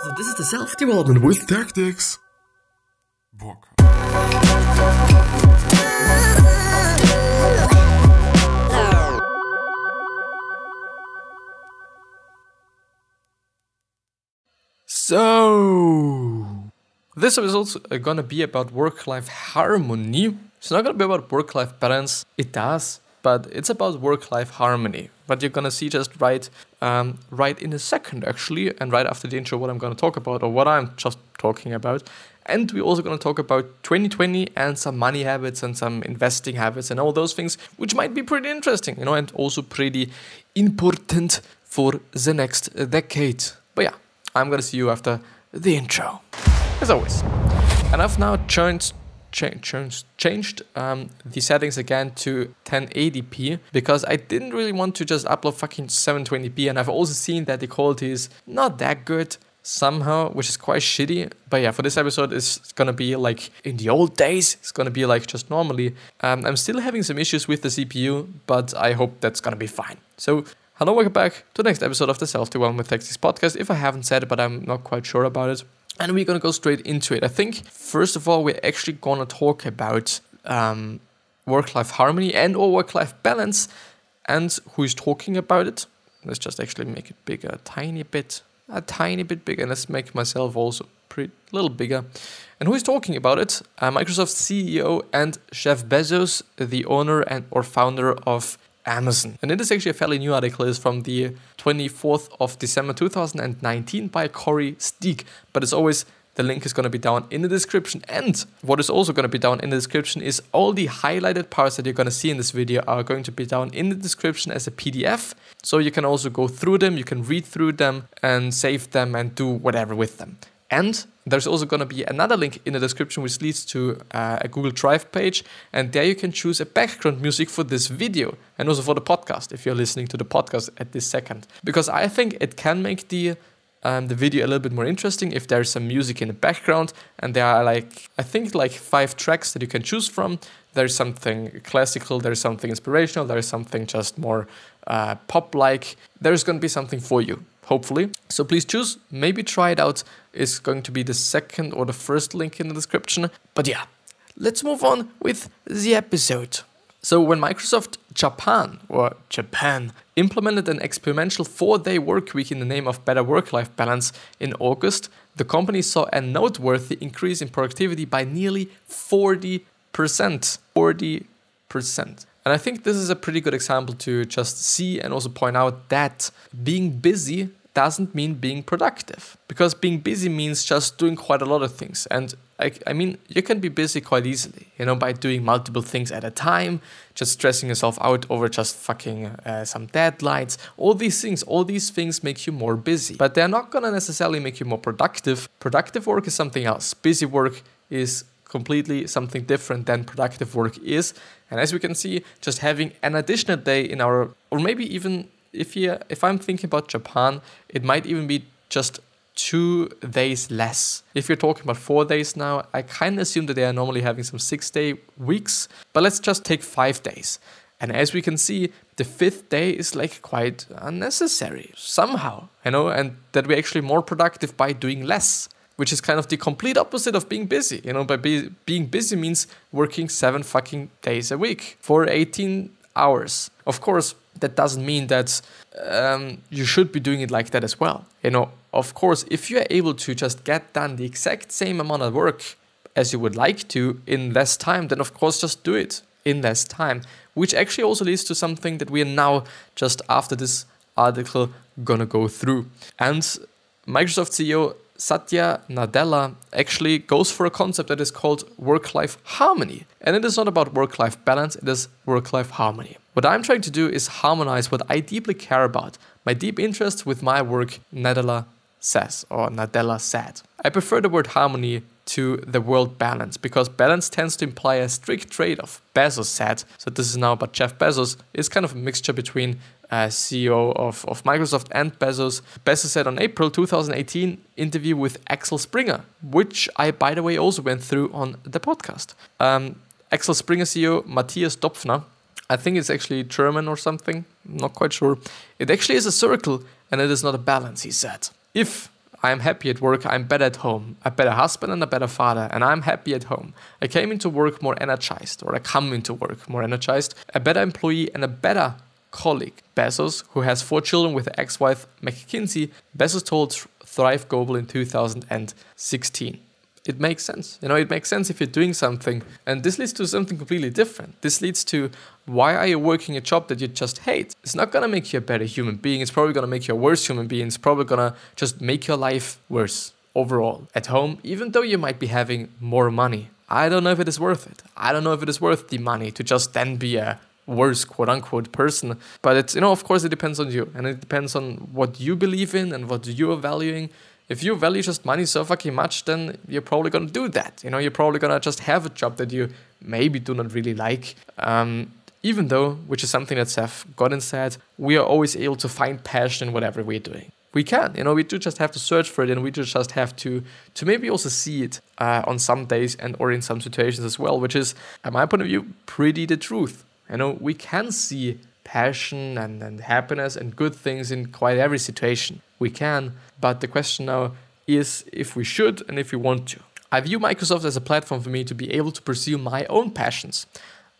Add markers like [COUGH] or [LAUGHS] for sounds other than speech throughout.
So this is the self-development with tactics. Bock. So, this episode is uh, gonna be about work-life harmony. It's not gonna be about work-life balance. It does, but it's about work-life harmony. But you're gonna see just right, um, right in a second actually, and right after the intro, what I'm gonna talk about or what I'm just talking about. And we're also gonna talk about 2020 and some money habits and some investing habits and all those things, which might be pretty interesting, you know, and also pretty important for the next decade. But yeah, I'm gonna see you after the intro, as always. And I've now changed cha- changed changed um, the settings again to 1080p because I didn't really want to just upload fucking 720p, and I've also seen that the quality is not that good somehow, which is quite shitty. But yeah, for this episode, it's gonna be like in the old days. It's gonna be like just normally. Um, I'm still having some issues with the CPU, but I hope that's gonna be fine. So. Hello, welcome back to the next episode of the Self Development Tactics podcast. If I haven't said it, but I'm not quite sure about it. And we're gonna go straight into it. I think, first of all, we're actually gonna talk about um, work life harmony and or work life balance and who is talking about it. Let's just actually make it bigger a tiny bit, a tiny bit bigger. Let's make myself also pretty little bigger. And who is talking about it? Uh, Microsoft CEO and Jeff Bezos, the owner and or founder of Amazon. And it is actually a fairly new article. It's from the 24th of December 2019 by Cory Stieg. But as always, the link is going to be down in the description. And what is also going to be down in the description is all the highlighted parts that you're going to see in this video are going to be down in the description as a PDF. So you can also go through them, you can read through them and save them and do whatever with them. And there's also going to be another link in the description which leads to uh, a Google Drive page. And there you can choose a background music for this video and also for the podcast if you're listening to the podcast at this second. Because I think it can make the um, the video a little bit more interesting if there's some music in the background and there are like I think like five tracks that you can choose from. There's something classical, there's something inspirational, there's something just more uh, pop like. There's going to be something for you hopefully. So please choose, maybe try it out. It's going to be the second or the first link in the description. But yeah, let's move on with the episode. So when Microsoft Japan or Japan implemented an experimental 4-day work week in the name of better work-life balance in August, the company saw a noteworthy increase in productivity by nearly 40%. 40%. And I think this is a pretty good example to just see and also point out that being busy doesn't mean being productive because being busy means just doing quite a lot of things. And I, I mean you can be busy quite easily you know by doing multiple things at a time just stressing yourself out over just fucking uh, some deadlines. All these things all these things make you more busy but they're not gonna necessarily make you more productive. Productive work is something else. Busy work is completely something different than productive work is. And as we can see just having an additional day in our or maybe even if you if I'm thinking about Japan, it might even be just two days less. If you're talking about four days now, I kind of assume that they are normally having some six day weeks, but let's just take five days. And as we can see, the fifth day is like quite unnecessary somehow, you know, and that we're actually more productive by doing less, which is kind of the complete opposite of being busy. You know, by be, being busy means working seven fucking days a week for 18 hours. Of course, that doesn't mean that um, you should be doing it like that as well. You know, of course, if you're able to just get done the exact same amount of work as you would like to in less time, then of course just do it in less time, which actually also leads to something that we are now just after this article gonna go through. And Microsoft CEO Satya Nadella actually goes for a concept that is called work life harmony. And it is not about work life balance, it is work life harmony. What I'm trying to do is harmonize what I deeply care about, my deep interest with my work, Nadella says, or Nadella said. I prefer the word harmony to the word balance because balance tends to imply a strict trade off. Bezos said, so this is now about Jeff Bezos, it's kind of a mixture between uh, CEO of, of Microsoft and Bezos. Bezos said on April 2018 interview with Axel Springer, which I, by the way, also went through on the podcast. Um, Axel Springer CEO Mathias Döpfner, I think it's actually German or something, not quite sure. It actually is a circle and it is not a balance, he said. If I'm happy at work, I'm better at home, a better husband and a better father, and I'm happy at home. I came into work more energized, or I come into work more energized, a better employee and a better colleague. Bezos, who has four children with ex wife MacKenzie, Bezos told Thrive Global in 2016 it makes sense. You know, it makes sense if you're doing something. And this leads to something completely different. This leads to why are you working a job that you just hate? It's not gonna make you a better human being. It's probably gonna make you a worse human being. It's probably gonna just make your life worse overall at home, even though you might be having more money. I don't know if it is worth it. I don't know if it is worth the money to just then be a worse quote unquote person. But it's, you know, of course, it depends on you and it depends on what you believe in and what you are valuing if you value just money so fucking much, then you're probably gonna do that. You know, you're probably gonna just have a job that you maybe do not really like. Um, even though, which is something that Seth Godin said, we are always able to find passion in whatever we're doing. We can, you know, we do just have to search for it, and we do just have to to maybe also see it uh, on some days and or in some situations as well, which is, at my point of view, pretty the truth. You know, we can see passion and, and happiness and good things in quite every situation. We can, but the question now is if we should and if we want to. I view Microsoft as a platform for me to be able to pursue my own passions.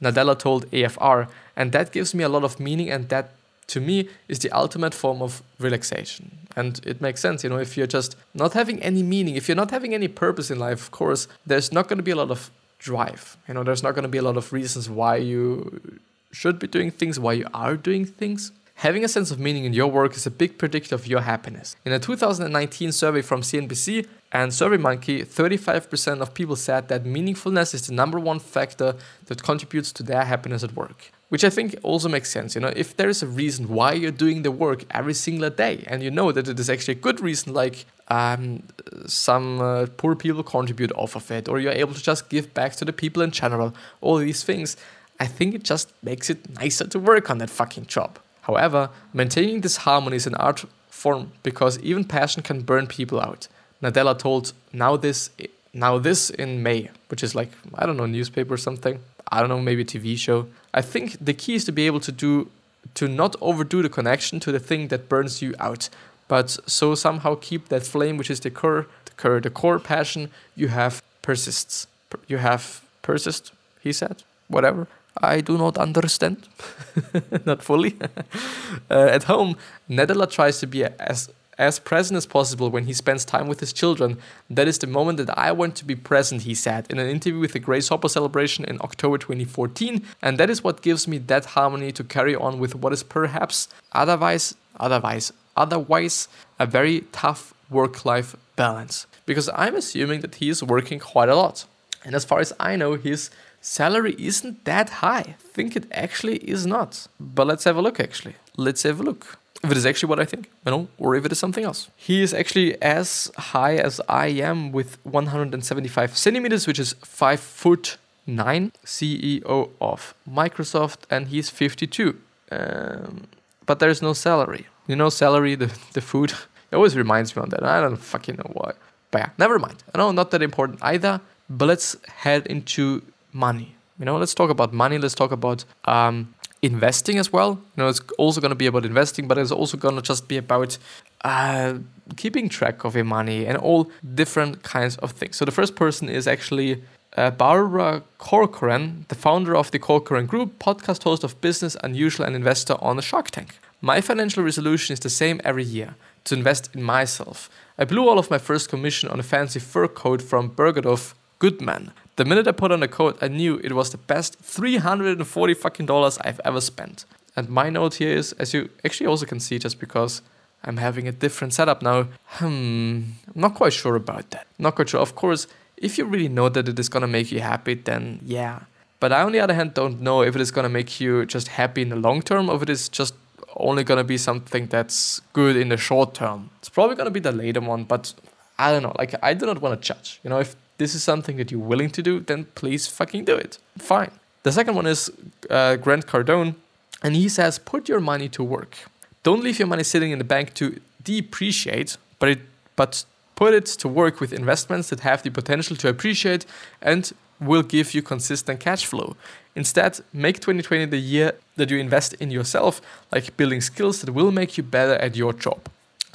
Nadella told AFR, and that gives me a lot of meaning, and that to me is the ultimate form of relaxation. And it makes sense, you know, if you're just not having any meaning, if you're not having any purpose in life, of course, there's not going to be a lot of drive. You know, there's not going to be a lot of reasons why you should be doing things, why you are doing things. Having a sense of meaning in your work is a big predictor of your happiness. In a 2019 survey from CNBC and SurveyMonkey, 35% of people said that meaningfulness is the number one factor that contributes to their happiness at work. Which I think also makes sense. You know, if there is a reason why you're doing the work every single day, and you know that it is actually a good reason, like um, some uh, poor people contribute off of it, or you're able to just give back to the people in general, all these things, I think it just makes it nicer to work on that fucking job. However, maintaining this harmony is an art form because even passion can burn people out. Nadella told NowThis now this in May, which is like I don't know newspaper or something. I don't know maybe a TV show. I think the key is to be able to do to not overdo the connection to the thing that burns you out, but so somehow keep that flame, which is the core, the core, the core passion you have persists. You have persist. He said whatever. I do not understand, [LAUGHS] not fully. [LAUGHS] uh, at home, Nadella tries to be as as present as possible when he spends time with his children. That is the moment that I want to be present, he said in an interview with the Grace Hopper celebration in October 2014, and that is what gives me that harmony to carry on with what is perhaps otherwise otherwise otherwise a very tough work-life balance. Because I'm assuming that he is working quite a lot. And as far as I know, his salary isn't that high. I think it actually is not. But let's have a look actually. Let's have a look. If it is actually what I think, you know, or if it is something else. He is actually as high as I am with 175 centimeters, which is 5 foot 9, CEO of Microsoft, and he's 52. Um, but there's no salary. You know, salary, the, the food, [LAUGHS] it always reminds me on that. I don't fucking know why. But yeah, never mind. I know, not that important either. But let's head into money. You know, let's talk about money. Let's talk about um, investing as well. You know, it's also going to be about investing, but it's also going to just be about uh, keeping track of your money and all different kinds of things. So the first person is actually uh, Barbara Corcoran, the founder of the Corcoran Group, podcast host of Business Unusual and investor on the Shark Tank. My financial resolution is the same every year to invest in myself. I blew all of my first commission on a fancy fur coat from Bergdorf Goodman. The minute I put on the coat, I knew it was the best 340 fucking dollars I've ever spent. And my note here is, as you actually also can see, just because I'm having a different setup now, hmm, I'm not quite sure about that. Not quite sure. Of course, if you really know that it is gonna make you happy, then yeah. But I, on the other hand, don't know if it is gonna make you just happy in the long term or if it is just only gonna be something that's good in the short term. It's probably gonna be the later one, but I don't know. Like, I do not want to judge. You know, if this is something that you're willing to do, then please fucking do it. Fine. The second one is uh, Grant Cardone, and he says, put your money to work. Don't leave your money sitting in the bank to depreciate, but it, but put it to work with investments that have the potential to appreciate and will give you consistent cash flow. Instead, make 2020 the year that you invest in yourself, like building skills that will make you better at your job.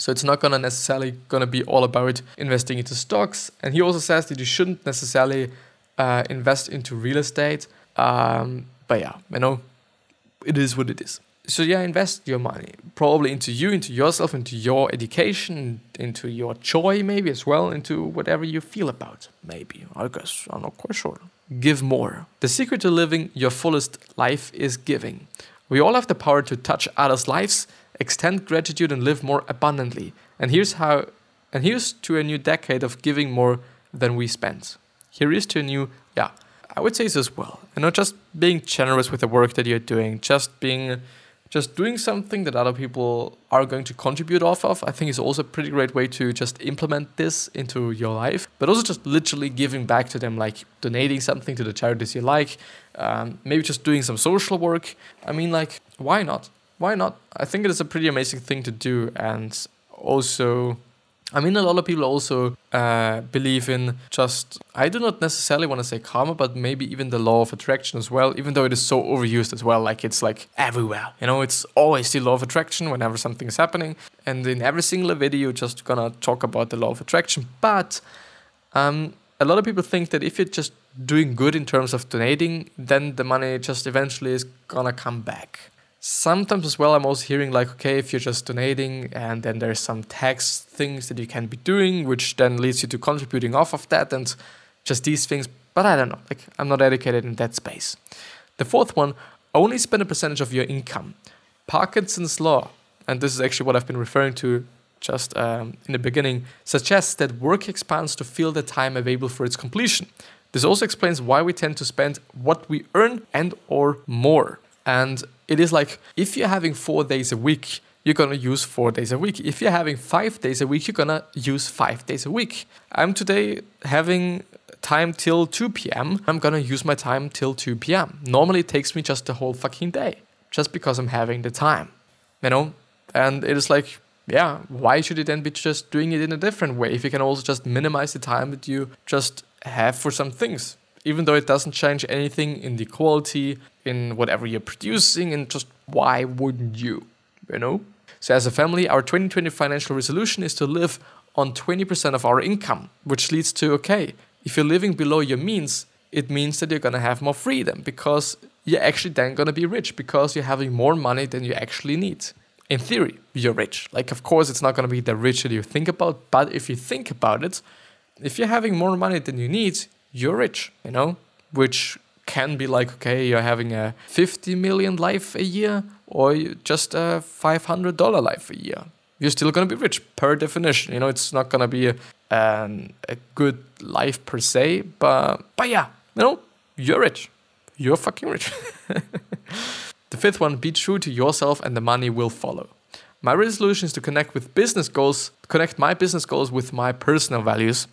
So it's not gonna necessarily gonna be all about investing into stocks. And he also says that you shouldn't necessarily uh, invest into real estate. Um, but yeah, you know, it is what it is. So yeah, invest your money probably into you, into yourself, into your education, into your joy, maybe as well, into whatever you feel about. Maybe I guess I'm not quite sure. Give more. The secret to living your fullest life is giving. We all have the power to touch others' lives, extend gratitude, and live more abundantly. And here's how. And here's to a new decade of giving more than we spend. Here is to a new, yeah, I would say this as well. You know, just being generous with the work that you're doing, just being just doing something that other people are going to contribute off of, I think is also a pretty great way to just implement this into your life. But also just literally giving back to them, like donating something to the charities you like, um, maybe just doing some social work. I mean, like, why not? Why not? I think it is a pretty amazing thing to do, and also I mean, a lot of people also uh, believe in just, I do not necessarily want to say karma, but maybe even the law of attraction as well, even though it is so overused as well. Like it's like everywhere, you know, it's always the law of attraction whenever something is happening. And in every single video, just gonna talk about the law of attraction. But um, a lot of people think that if you're just doing good in terms of donating, then the money just eventually is gonna come back sometimes as well i'm also hearing like okay if you're just donating and then there's some tax things that you can be doing which then leads you to contributing off of that and just these things. But i don't know like i'm not educated in that space. The fourth one only spend a percentage of your income. Parkinson's law and this is actually what i've been referring to just um, in the beginning suggests that work expands to fill the time available for its completion. This also explains why we tend to spend what we earn and or more. And it is like if you're having four days a week, you're gonna use four days a week. If you're having five days a week, you're gonna use five days a week. I'm today having time till 2 p.m. I'm gonna use my time till 2 p.m. Normally it takes me just the whole fucking day, just because I'm having the time, you know? And it is like, yeah, why should you then be just doing it in a different way if you can also just minimize the time that you just have for some things? Even though it doesn't change anything in the quality, in whatever you're producing, and just why wouldn't you? You know? So, as a family, our 2020 financial resolution is to live on 20% of our income, which leads to okay, if you're living below your means, it means that you're gonna have more freedom because you're actually then gonna be rich because you're having more money than you actually need. In theory, you're rich. Like, of course, it's not gonna be the rich that you think about, but if you think about it, if you're having more money than you need, you're rich, you know, which can be like, okay, you're having a 50 million life a year or just a $500 life a year. You're still going to be rich per definition. You know, it's not going to be a, an, a good life per se, but, but yeah, you know, you're rich. You're fucking rich. [LAUGHS] the fifth one be true to yourself and the money will follow. My resolution is to connect with business goals, connect my business goals with my personal values.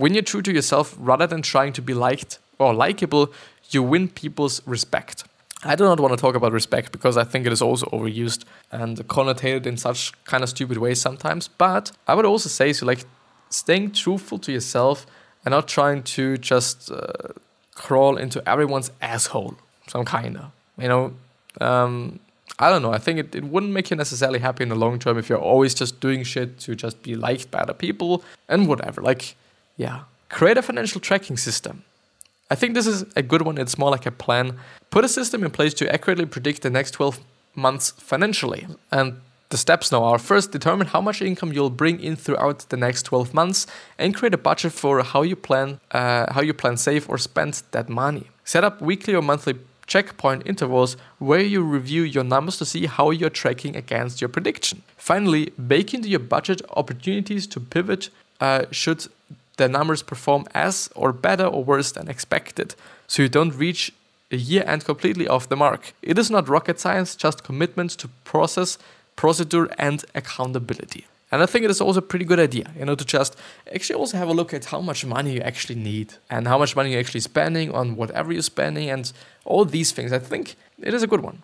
When you're true to yourself, rather than trying to be liked or likable, you win people's respect. I do not want to talk about respect because I think it is also overused and connotated in such kind of stupid ways sometimes. But I would also say so, like staying truthful to yourself and not trying to just uh, crawl into everyone's asshole, some kind of, you know. Um, I don't know. I think it, it wouldn't make you necessarily happy in the long term if you're always just doing shit to just be liked by other people and whatever. Like, yeah. Create a financial tracking system. I think this is a good one. It's more like a plan. Put a system in place to accurately predict the next 12 months financially. And the steps now are first determine how much income you'll bring in throughout the next 12 months and create a budget for how you plan uh, how you plan save or spend that money. Set up weekly or monthly checkpoint intervals where you review your numbers to see how you're tracking against your prediction. Finally, bake into your budget opportunities to pivot uh, should the numbers perform as or better or worse than expected, so you don't reach a year end completely off the mark. It is not rocket science, just commitment to process, procedure, and accountability. And I think it is also a pretty good idea, you know, to just actually also have a look at how much money you actually need and how much money you're actually spending on whatever you're spending and all these things. I think it is a good one.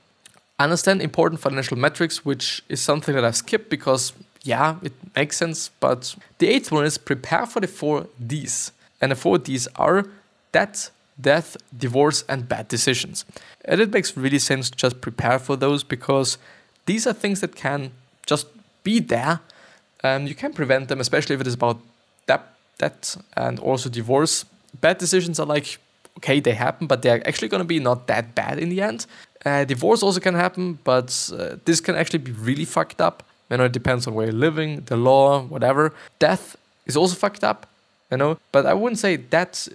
Understand important financial metrics, which is something that I've skipped because yeah, it makes sense. But the eighth one is prepare for the four Ds. And the four Ds are debt, death, divorce, and bad decisions. And it makes really sense to just prepare for those because these are things that can just be there Um, you can prevent them, especially if it is about debt, debt and also divorce. Bad decisions are like okay, they happen, but they're actually going to be not that bad in the end. Uh, divorce also can happen, but uh, this can actually be really fucked up. You know, it depends on where you're living, the law, whatever. Death is also fucked up, you know. But I wouldn't say that's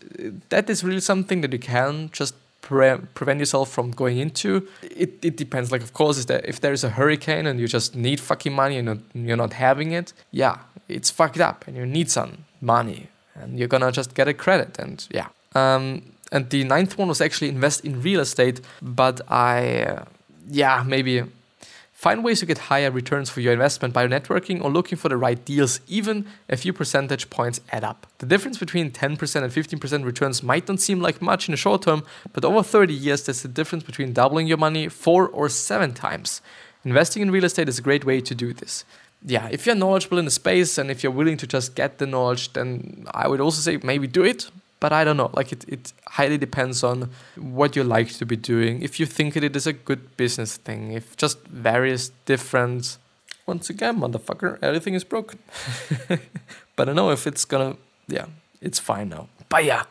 that is really something that you can just pre- prevent yourself from going into. It, it depends. Like, of course, is that if there is a hurricane and you just need fucking money and you're not, you're not having it, yeah, it's fucked up and you need some money and you're gonna just get a credit and yeah. Um, and the ninth one was actually invest in real estate, but I, uh, yeah, maybe find ways to get higher returns for your investment by networking or looking for the right deals. Even a few percentage points add up. The difference between 10% and 15% returns might not seem like much in the short term, but over 30 years, there's a difference between doubling your money four or seven times. Investing in real estate is a great way to do this yeah, if you're knowledgeable in the space and if you're willing to just get the knowledge, then I would also say maybe do it but I don't know. Like it, it highly depends on what you like to be doing. If you think it is a good business thing, if just various different. Once again, motherfucker, everything is broken. [LAUGHS] but I know if it's gonna, yeah, it's fine now. But yeah.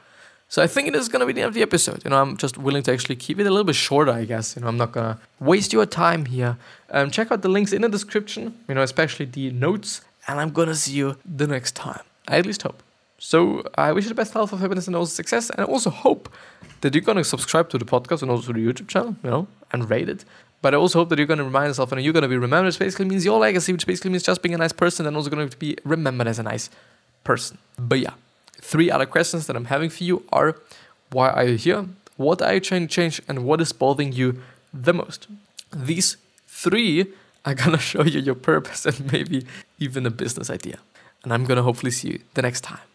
So I think it is gonna be the end of the episode. You know, I'm just willing to actually keep it a little bit shorter, I guess. You know, I'm not gonna waste your time here. Um, check out the links in the description, you know, especially the notes. And I'm gonna see you the next time. I at least hope. So I wish you the best health of happiness and also success. And I also hope that you're gonna subscribe to the podcast and also to the YouTube channel, you know, and rate it. But I also hope that you're gonna remind yourself and you're gonna be remembered, which basically means your legacy, which basically means just being a nice person and also gonna be remembered as a nice person. But yeah, three other questions that I'm having for you are why are you here? What are you trying to change? And what is bothering you the most? These three are gonna [LAUGHS] show you your purpose and maybe even a business idea. And I'm gonna hopefully see you the next time.